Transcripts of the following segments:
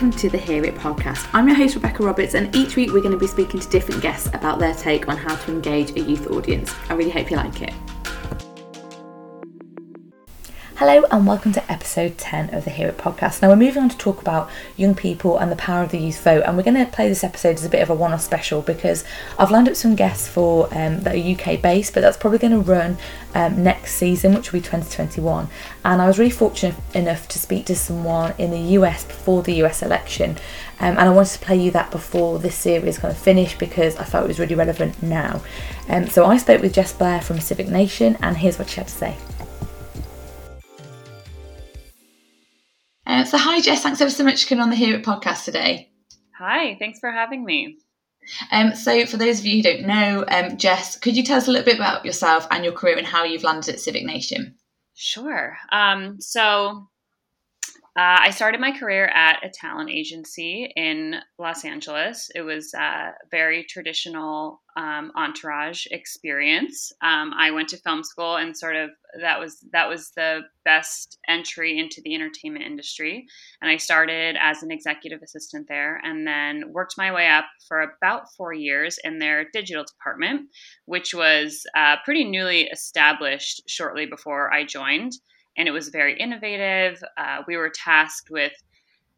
welcome to the Hear It podcast. I'm your host, Rebecca Roberts, and each week we're going to be speaking to different guests about their take on how to engage a youth audience. I really hope you like it. Hello and welcome to episode 10 of the Hear It podcast. Now we're moving on to talk about young people and the power of the youth vote, and we're going to play this episode as a bit of a one off special because I've lined up some guests for um, that are UK based, but that's probably going to run um, next season, which will be 2021. And I was really fortunate enough to speak to someone in the US before the US election, um, and I wanted to play you that before this series kind of finished because I felt it was really relevant now. Um, so I spoke with Jess Blair from Civic Nation, and here's what she had to say. Uh, so, hi, Jess. Thanks ever so much for coming on the Hear It podcast today. Hi, thanks for having me. Um, so, for those of you who don't know, um, Jess, could you tell us a little bit about yourself and your career and how you've landed at Civic Nation? Sure. Um, so, uh, I started my career at a talent agency in Los Angeles. It was a very traditional um, entourage experience. Um, I went to film school, and sort of that was that was the best entry into the entertainment industry. And I started as an executive assistant there, and then worked my way up for about four years in their digital department, which was uh, pretty newly established shortly before I joined and it was very innovative. Uh, we were tasked with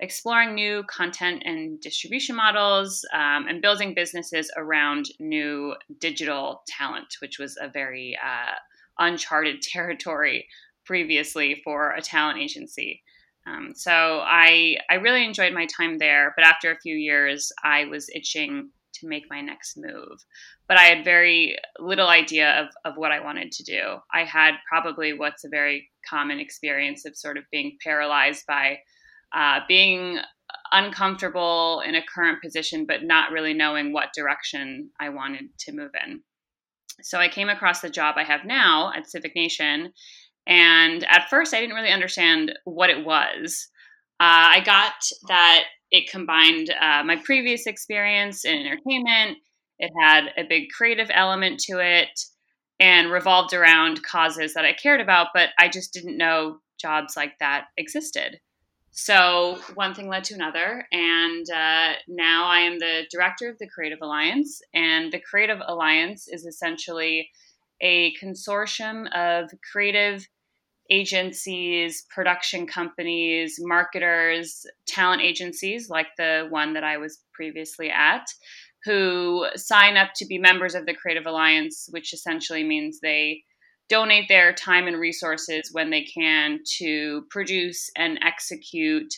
exploring new content and distribution models um, and building businesses around new digital talent, which was a very uh, uncharted territory previously for a talent agency. Um, so I I really enjoyed my time there, but after a few years, I was itching to make my next move. But I had very little idea of, of what I wanted to do. I had probably what's a very common experience of sort of being paralyzed by uh, being uncomfortable in a current position, but not really knowing what direction I wanted to move in. So I came across the job I have now at Civic Nation. And at first, I didn't really understand what it was. Uh, I got that it combined uh, my previous experience in entertainment. It had a big creative element to it and revolved around causes that I cared about, but I just didn't know jobs like that existed. So one thing led to another, and uh, now I am the director of the Creative Alliance. And the Creative Alliance is essentially a consortium of creative agencies, production companies, marketers, talent agencies like the one that I was previously at, who sign up to be members of the Creative Alliance, which essentially means they donate their time and resources when they can to produce and execute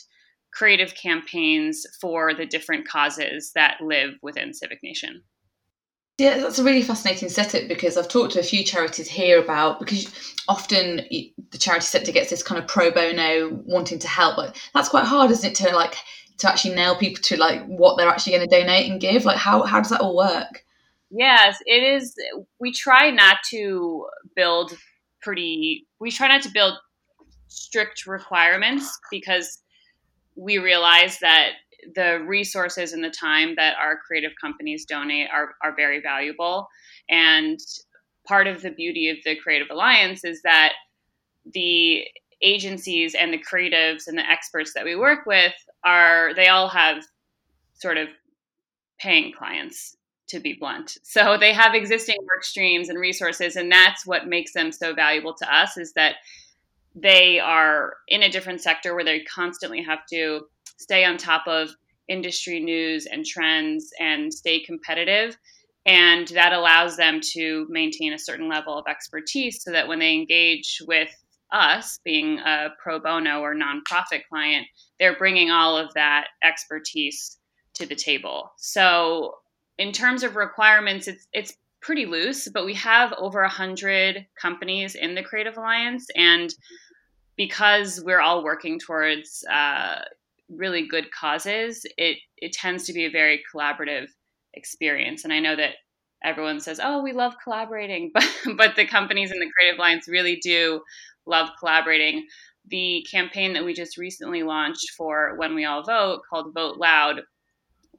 creative campaigns for the different causes that live within Civic Nation. Yeah, that's a really fascinating setup because I've talked to a few charities here about because often the charity sector gets this kind of pro bono wanting to help, but that's quite hard, isn't it, to like to actually nail people to like what they're actually going to donate and give? Like how how does that all work? Yes, it is. We try not to build pretty. We try not to build strict requirements because we realize that the resources and the time that our creative companies donate are, are very valuable. And part of the beauty of the Creative Alliance is that the agencies and the creatives and the experts that we work with are, they all have sort of paying clients to be blunt. So they have existing work streams and resources, and that's what makes them so valuable to us is that they are in a different sector where they constantly have to stay on top of industry news and trends and stay competitive. And that allows them to maintain a certain level of expertise so that when they engage with us, being a pro bono or nonprofit client, they're bringing all of that expertise to the table. So, in terms of requirements, it's, it's pretty loose, but we have over a 100 companies in the Creative Alliance. And because we're all working towards uh, really good causes, it it tends to be a very collaborative experience. And I know that everyone says, "Oh, we love collaborating," but but the companies in the Creative Alliance really do love collaborating. The campaign that we just recently launched for When We All Vote, called Vote Loud,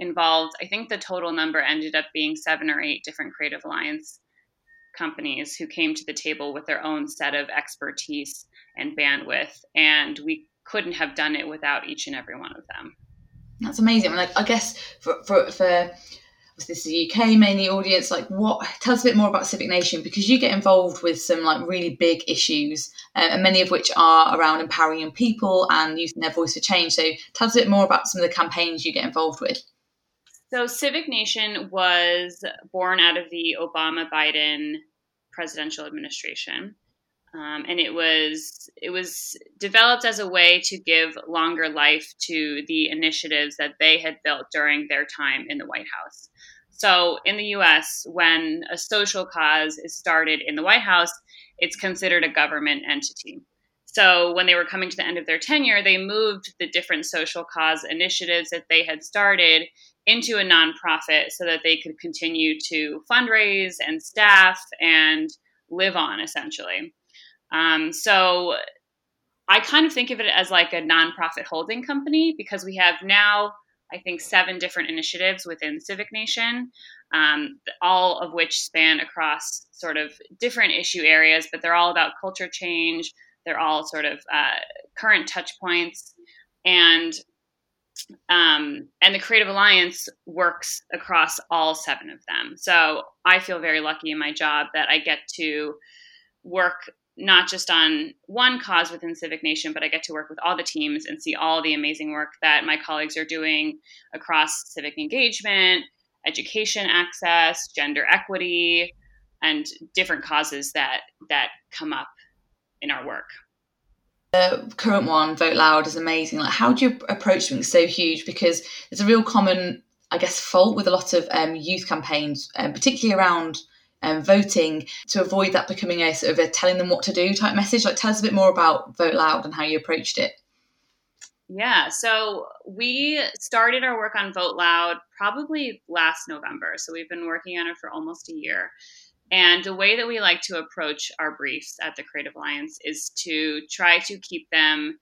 involved. I think the total number ended up being seven or eight different Creative Alliance companies who came to the table with their own set of expertise and bandwidth, and we couldn't have done it without each and every one of them. That's amazing. Like, I guess for for, for this is a UK mainly audience. Like, what? Tell us a bit more about Civic Nation because you get involved with some like really big issues, uh, and many of which are around empowering young people and using their voice for change. So, tell us a bit more about some of the campaigns you get involved with. So, Civic Nation was born out of the Obama Biden presidential administration. Um, and it was it was developed as a way to give longer life to the initiatives that they had built during their time in the White House. So in the U.S., when a social cause is started in the White House, it's considered a government entity. So when they were coming to the end of their tenure, they moved the different social cause initiatives that they had started into a nonprofit so that they could continue to fundraise and staff and live on essentially. Um, so I kind of think of it as like a nonprofit holding company because we have now, I think, seven different initiatives within Civic Nation, um, all of which span across sort of different issue areas, but they're all about culture change. They're all sort of uh, current touch points. And um, and the Creative Alliance works across all seven of them. So I feel very lucky in my job that I get to work not just on one cause within Civic Nation, but I get to work with all the teams and see all the amazing work that my colleagues are doing across civic engagement, education access, gender equity, and different causes that that come up in our work. The current one, Vote Loud, is amazing. Like, how do you approach something so huge? Because there's a real common, I guess, fault with a lot of um, youth campaigns, um, particularly around um, voting to avoid that becoming a sort of a telling them what to do type message. Like, tell us a bit more about Vote Loud and how you approached it. Yeah, so we started our work on Vote Loud probably last November. So we've been working on it for almost a year. And the way that we like to approach our briefs at the Creative Alliance is to try to keep them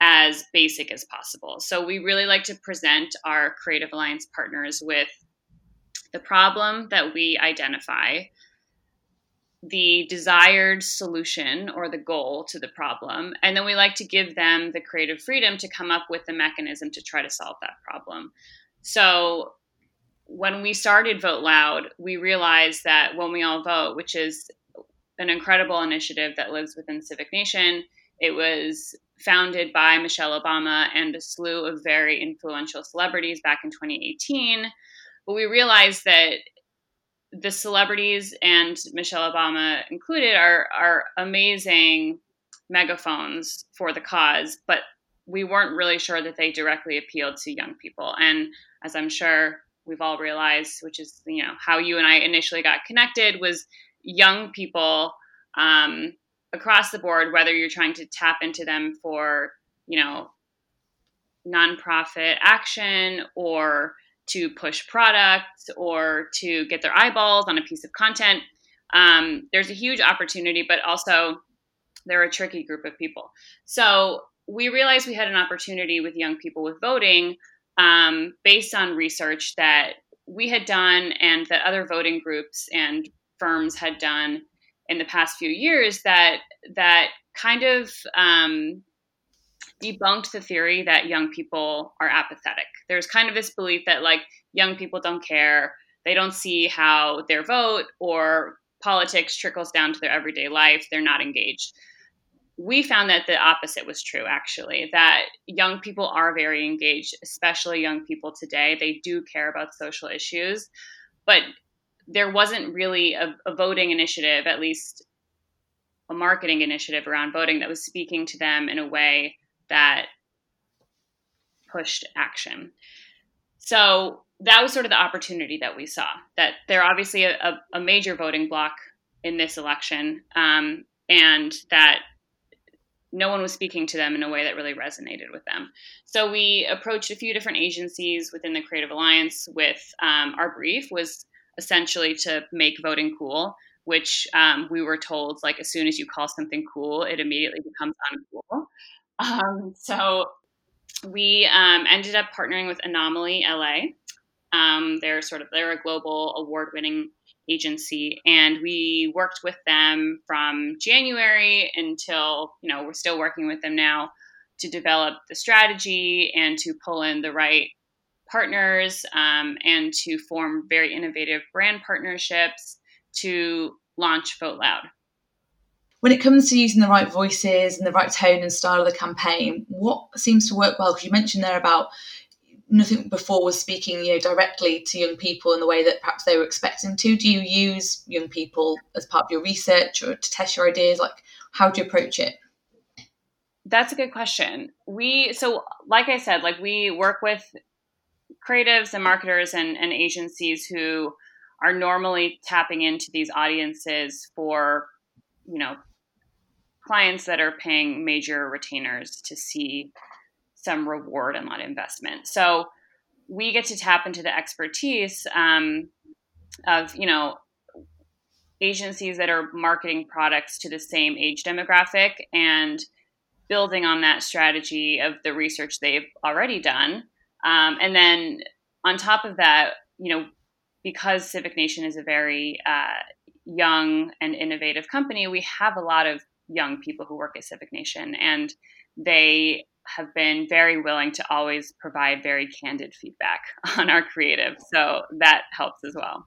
as basic as possible. So we really like to present our Creative Alliance partners with the problem that we identify, the desired solution or the goal to the problem, and then we like to give them the creative freedom to come up with the mechanism to try to solve that problem. So when we started Vote Loud, we realized that when we all vote, which is an incredible initiative that lives within Civic Nation, it was founded by Michelle Obama and a slew of very influential celebrities back in 2018. But we realized that the celebrities and Michelle Obama included are are amazing megaphones for the cause, but we weren't really sure that they directly appealed to young people. And as I'm sure we've all realized, which is you know how you and I initially got connected, was young people um, across the board. Whether you're trying to tap into them for you know nonprofit action or to push products or to get their eyeballs on a piece of content. Um, there's a huge opportunity, but also they're a tricky group of people. So we realized we had an opportunity with young people with voting um, based on research that we had done and that other voting groups and firms had done in the past few years that that kind of um, debunked the theory that young people are apathetic. There's kind of this belief that like young people don't care, they don't see how their vote or politics trickles down to their everyday life, they're not engaged. We found that the opposite was true, actually, that young people are very engaged, especially young people today. They do care about social issues, but there wasn't really a, a voting initiative, at least a marketing initiative around voting that was speaking to them in a way that pushed action. So that was sort of the opportunity that we saw that they're obviously a, a major voting bloc in this election, um, and that no one was speaking to them in a way that really resonated with them. So we approached a few different agencies within the Creative Alliance with um, our brief was essentially to make voting cool, which um, we were told like as soon as you call something cool, it immediately becomes uncool. Um, so we um, ended up partnering with Anomaly LA. Um, they're sort of they're a global award-winning agency, and we worked with them from January until you know we're still working with them now to develop the strategy and to pull in the right partners um, and to form very innovative brand partnerships to launch Vote Loud. When it comes to using the right voices and the right tone and style of the campaign, what seems to work well? Because you mentioned there about nothing before was speaking you know directly to young people in the way that perhaps they were expecting to. Do you use young people as part of your research or to test your ideas? Like how do you approach it? That's a good question. We so like i said like we work with creatives and marketers and, and agencies who are normally tapping into these audiences for you know clients that are paying major retainers to see some reward on that investment. So we get to tap into the expertise um, of you know agencies that are marketing products to the same age demographic and building on that strategy of the research they've already done. Um, and then on top of that, you know, because Civic Nation is a very uh, young and innovative company, we have a lot of young people who work at Civic Nation, and they have been very willing to always provide very candid feedback on our creative. So that helps as well.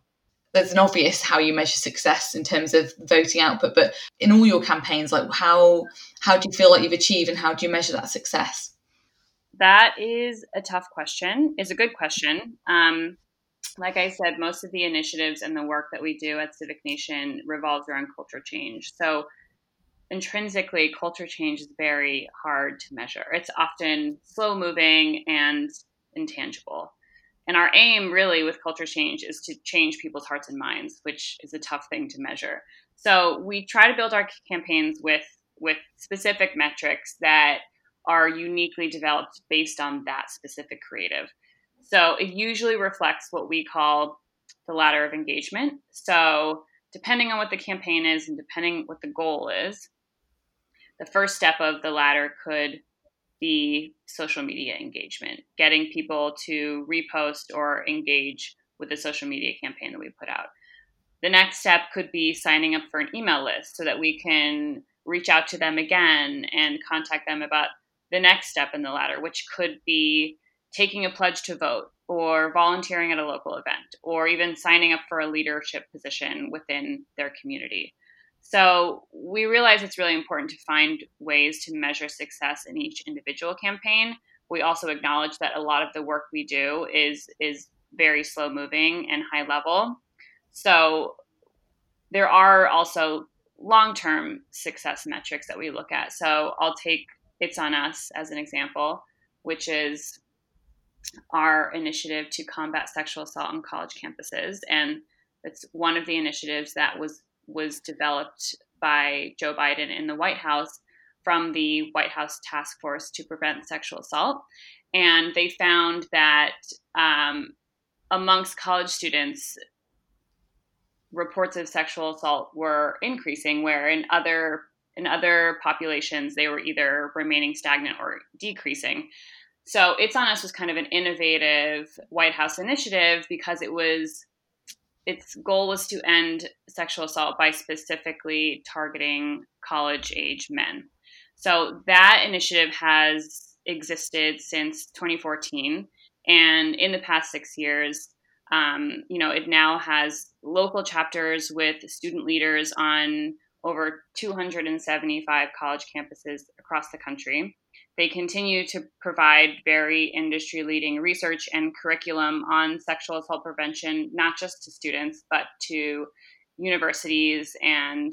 There's an obvious how you measure success in terms of voting output, but in all your campaigns, like how how do you feel like you've achieved and how do you measure that success? That is a tough question. It's a good question. Um, like I said, most of the initiatives and the work that we do at Civic Nation revolves around culture change. So intrinsically culture change is very hard to measure. It's often slow moving and intangible. And our aim really with culture change is to change people's hearts and minds, which is a tough thing to measure. So we try to build our campaigns with with specific metrics that are uniquely developed based on that specific creative. So it usually reflects what we call the ladder of engagement. So depending on what the campaign is and depending what the goal is, the first step of the ladder could be social media engagement, getting people to repost or engage with the social media campaign that we put out. The next step could be signing up for an email list so that we can reach out to them again and contact them about the next step in the ladder, which could be taking a pledge to vote or volunteering at a local event or even signing up for a leadership position within their community. So we realize it's really important to find ways to measure success in each individual campaign. We also acknowledge that a lot of the work we do is is very slow moving and high level. So there are also long-term success metrics that we look at. So I'll take it's on us as an example, which is our initiative to combat sexual assault on college campuses and it's one of the initiatives that was was developed by Joe Biden in the White House from the White House Task Force to Prevent Sexual Assault. And they found that um, amongst college students, reports of sexual assault were increasing, where in other in other populations they were either remaining stagnant or decreasing. So it's on us was kind of an innovative White House initiative because it was its goal was to end sexual assault by specifically targeting college age men. So that initiative has existed since 2014. And in the past six years, um, you know, it now has local chapters with student leaders on over 275 college campuses across the country. They continue to provide very industry leading research and curriculum on sexual assault prevention, not just to students, but to universities and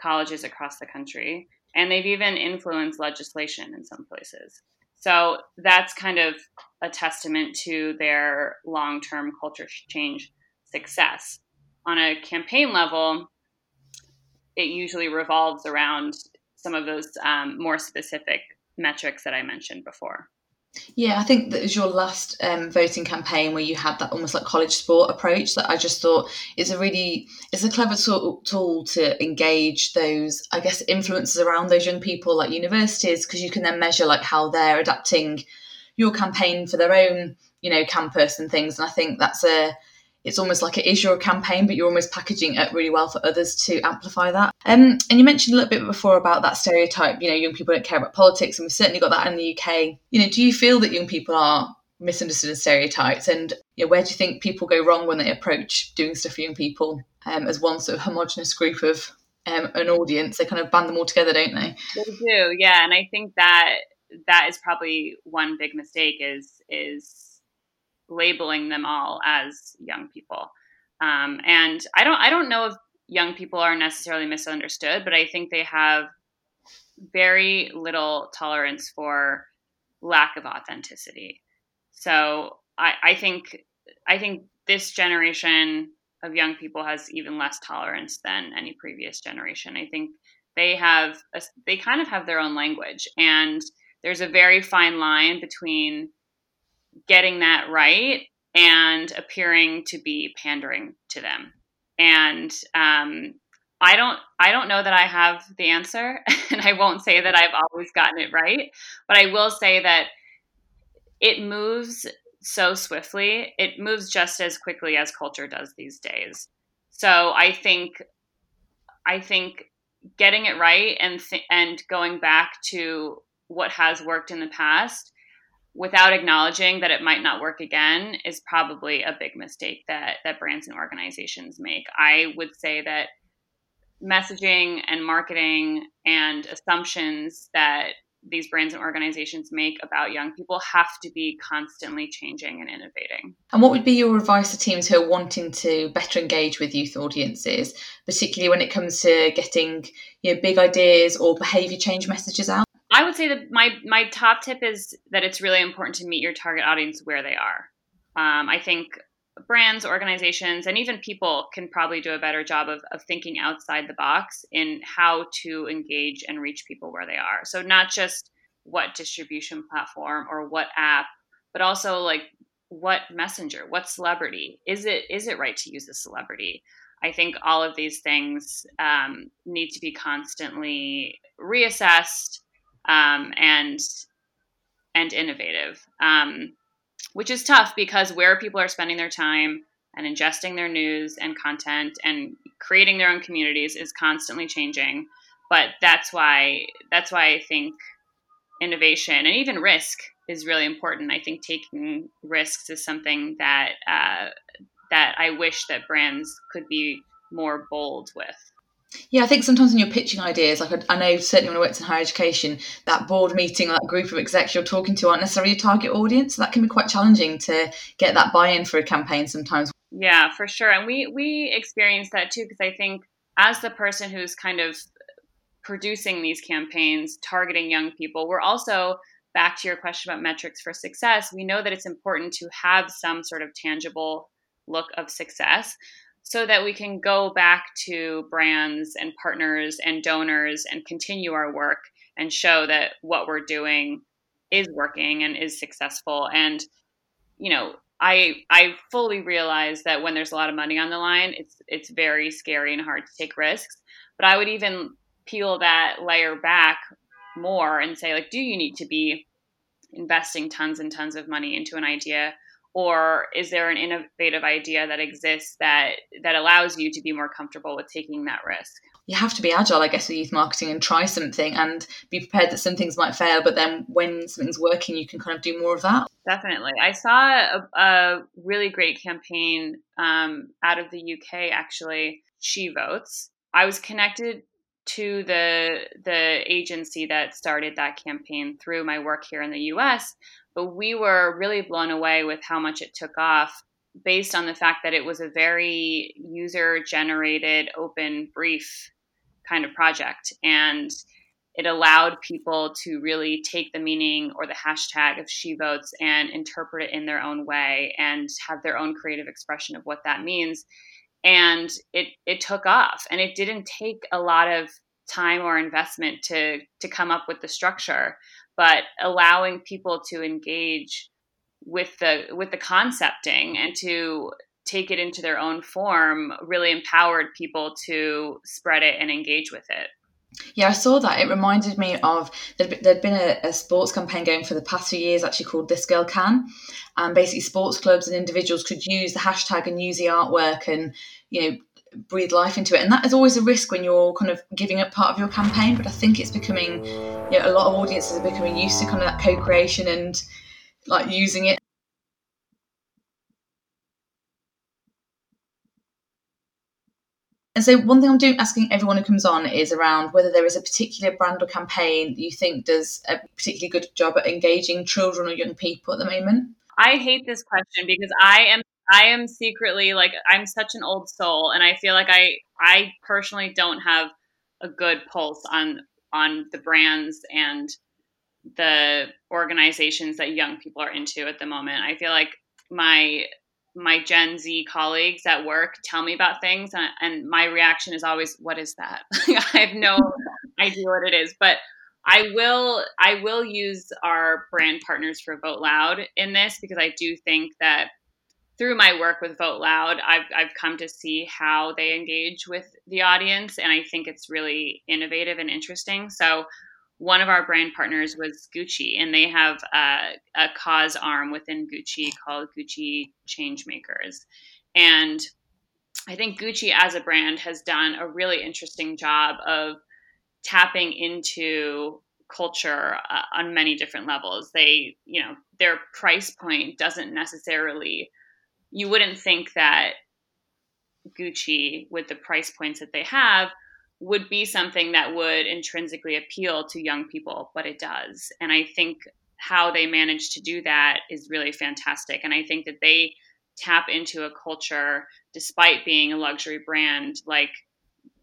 colleges across the country. And they've even influenced legislation in some places. So that's kind of a testament to their long term culture change success. On a campaign level, it usually revolves around some of those um, more specific metrics that I mentioned before. Yeah, I think that was your last um, voting campaign where you had that almost like college sport approach that I just thought is a really it's a clever tool, tool to engage those I guess influences around those young people like universities because you can then measure like how they're adapting your campaign for their own you know campus and things and I think that's a it's almost like it is your campaign, but you're almost packaging it really well for others to amplify that. Um, and you mentioned a little bit before about that stereotype, you know, young people don't care about politics, and we've certainly got that in the UK. You know, do you feel that young people are misunderstood and stereotypes? And you know, where do you think people go wrong when they approach doing stuff for young people um, as one sort of homogenous group of um, an audience? They kind of band them all together, don't they? They do, yeah. And I think that that is probably one big mistake is is labeling them all as young people. Um, and I don't I don't know if young people are necessarily misunderstood, but I think they have very little tolerance for lack of authenticity. So I, I think I think this generation of young people has even less tolerance than any previous generation. I think they have a, they kind of have their own language and there's a very fine line between getting that right and appearing to be pandering to them. And um, I don't I don't know that I have the answer, and I won't say that I've always gotten it right, but I will say that it moves so swiftly. It moves just as quickly as culture does these days. So I think I think getting it right and th- and going back to what has worked in the past without acknowledging that it might not work again is probably a big mistake that that brands and organizations make. I would say that messaging and marketing and assumptions that these brands and organizations make about young people have to be constantly changing and innovating. And what would be your advice to teams who are wanting to better engage with youth audiences, particularly when it comes to getting you know, big ideas or behavior change messages out? I would say that my my top tip is that it's really important to meet your target audience where they are. Um, I think brands, organizations, and even people can probably do a better job of, of thinking outside the box in how to engage and reach people where they are. So not just what distribution platform or what app, but also like what messenger, what celebrity is it? Is it right to use a celebrity? I think all of these things um, need to be constantly reassessed um, and and innovative, um, which is tough because where people are spending their time and ingesting their news and content and creating their own communities is constantly changing. But that's why that's why I think innovation and even risk is really important. I think taking risks is something that uh, that I wish that brands could be more bold with. Yeah, I think sometimes when you're pitching ideas, like I know certainly when I worked in higher education, that board meeting, that group of execs you're talking to aren't necessarily your target audience. So that can be quite challenging to get that buy-in for a campaign sometimes. Yeah, for sure. And we we experience that too because I think as the person who's kind of producing these campaigns targeting young people, we're also back to your question about metrics for success. We know that it's important to have some sort of tangible look of success so that we can go back to brands and partners and donors and continue our work and show that what we're doing is working and is successful. And you know i i fully realize that when there's a lot of money on the line it's it's very scary and hard to take risks. But i would even peel that layer back more and say like do you need to be investing tons and tons of money into an idea or is there an innovative idea that exists that that allows you to be more comfortable with taking that risk? You have to be agile i guess with youth marketing and try something and be prepared that some things might fail but then when something's working you can kind of do more of that. Definitely. I saw a, a really great campaign um, out of the uk actually. She votes. I was connected to the the agency that started that campaign through my work here in the US but we were really blown away with how much it took off based on the fact that it was a very user generated open brief kind of project. And it allowed people to really take the meaning or the hashtag of she votes and interpret it in their own way and have their own creative expression of what that means. And it it took off and it didn't take a lot of time or investment to to come up with the structure but allowing people to engage with the with the concepting and to take it into their own form really empowered people to spread it and engage with it Yeah, I saw that. It reminded me of there'd, there'd been a, a, sports campaign going for the past few years, actually called This Girl Can, and basically sports clubs and individuals could use the hashtag and use the artwork and you know breathe life into it. And that is always a risk when you're kind of giving up part of your campaign. But I think it's becoming, you know, a lot of audiences are becoming used to kind of that co-creation and like using it And so, one thing I'm doing asking everyone who comes on is around whether there is a particular brand or campaign you think does a particularly good job at engaging children or young people at the moment. I hate this question because I am I am secretly like I'm such an old soul, and I feel like I I personally don't have a good pulse on on the brands and the organizations that young people are into at the moment. I feel like my my Gen Z colleagues at work tell me about things, and, and my reaction is always, "What is that?" I have no idea what it is, but I will I will use our brand partners for Vote Loud in this because I do think that through my work with Vote Loud, I've I've come to see how they engage with the audience, and I think it's really innovative and interesting. So one of our brand partners was Gucci, and they have a, a cause arm within Gucci called Gucci Changemakers. And I think Gucci as a brand has done a really interesting job of tapping into culture uh, on many different levels. They, you know, their price point doesn't necessarily, you wouldn't think that Gucci, with the price points that they have, would be something that would intrinsically appeal to young people, but it does. And I think how they manage to do that is really fantastic. And I think that they tap into a culture despite being a luxury brand like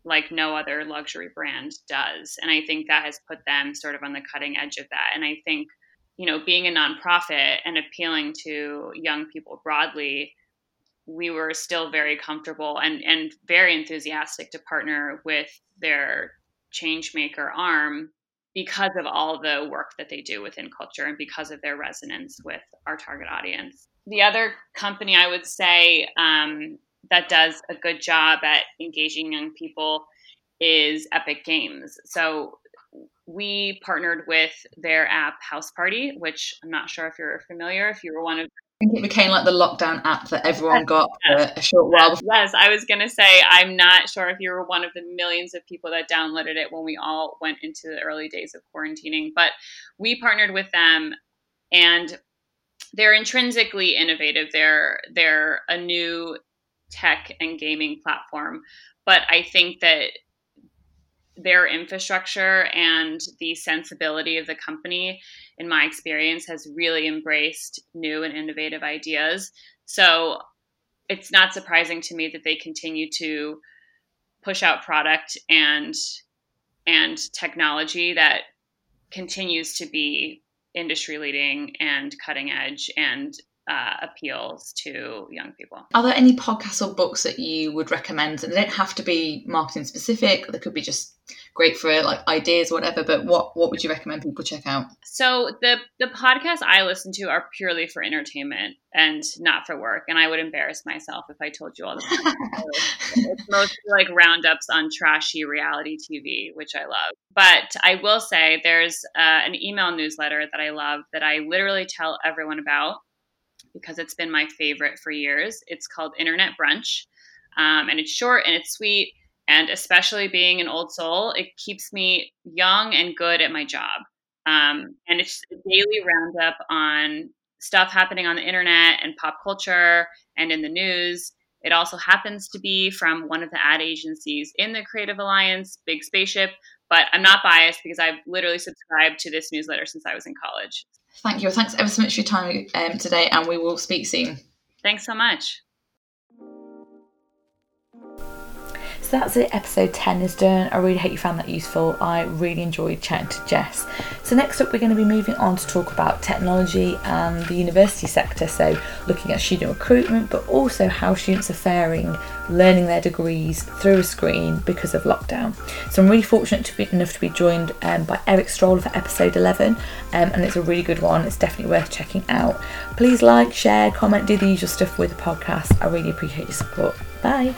like no other luxury brand does. And I think that has put them sort of on the cutting edge of that. And I think, you know, being a nonprofit and appealing to young people broadly we were still very comfortable and, and very enthusiastic to partner with their changemaker arm because of all the work that they do within culture and because of their resonance with our target audience. The other company I would say um, that does a good job at engaging young people is Epic Games. So we partnered with their app Houseparty, which I'm not sure if you're familiar, if you were one of think it became like the lockdown app that everyone got for a short while. Before. Yes, I was going to say, I'm not sure if you were one of the millions of people that downloaded it when we all went into the early days of quarantining, but we partnered with them and they're intrinsically innovative. They're they're a new tech and gaming platform, but I think that their infrastructure and the sensibility of the company, in my experience, has really embraced new and innovative ideas. So it's not surprising to me that they continue to push out product and and technology that continues to be industry leading and cutting edge and uh, appeals to young people. Are there any podcasts or books that you would recommend? And they don't have to be marketing specific. They could be just great for like ideas or whatever. But what what would you recommend people check out? So the the podcasts I listen to are purely for entertainment and not for work. And I would embarrass myself if I told you all the. it's mostly like roundups on trashy reality TV, which I love. But I will say there's uh, an email newsletter that I love that I literally tell everyone about because it's been my favorite for years. It's called Internet Brunch, um, and it's short and it's sweet. And especially being an old soul, it keeps me young and good at my job. Um, and it's a daily roundup on stuff happening on the internet and pop culture and in the news. It also happens to be from one of the ad agencies in the Creative Alliance, Big Spaceship, but I'm not biased because I've literally subscribed to this newsletter since I was in college. Thank you. Thanks ever so much for your time um, today, and we will speak soon. Thanks so much. So that's it, episode 10 is done. I really hope you found that useful. I really enjoyed chatting to Jess. So, next up, we're going to be moving on to talk about technology and the university sector. So, looking at student recruitment, but also how students are faring learning their degrees through a screen because of lockdown. So, I'm really fortunate to be enough to be joined um, by Eric Stoller for episode 11, um, and it's a really good one. It's definitely worth checking out. Please like, share, comment, do the usual stuff with the podcast. I really appreciate your support. Bye.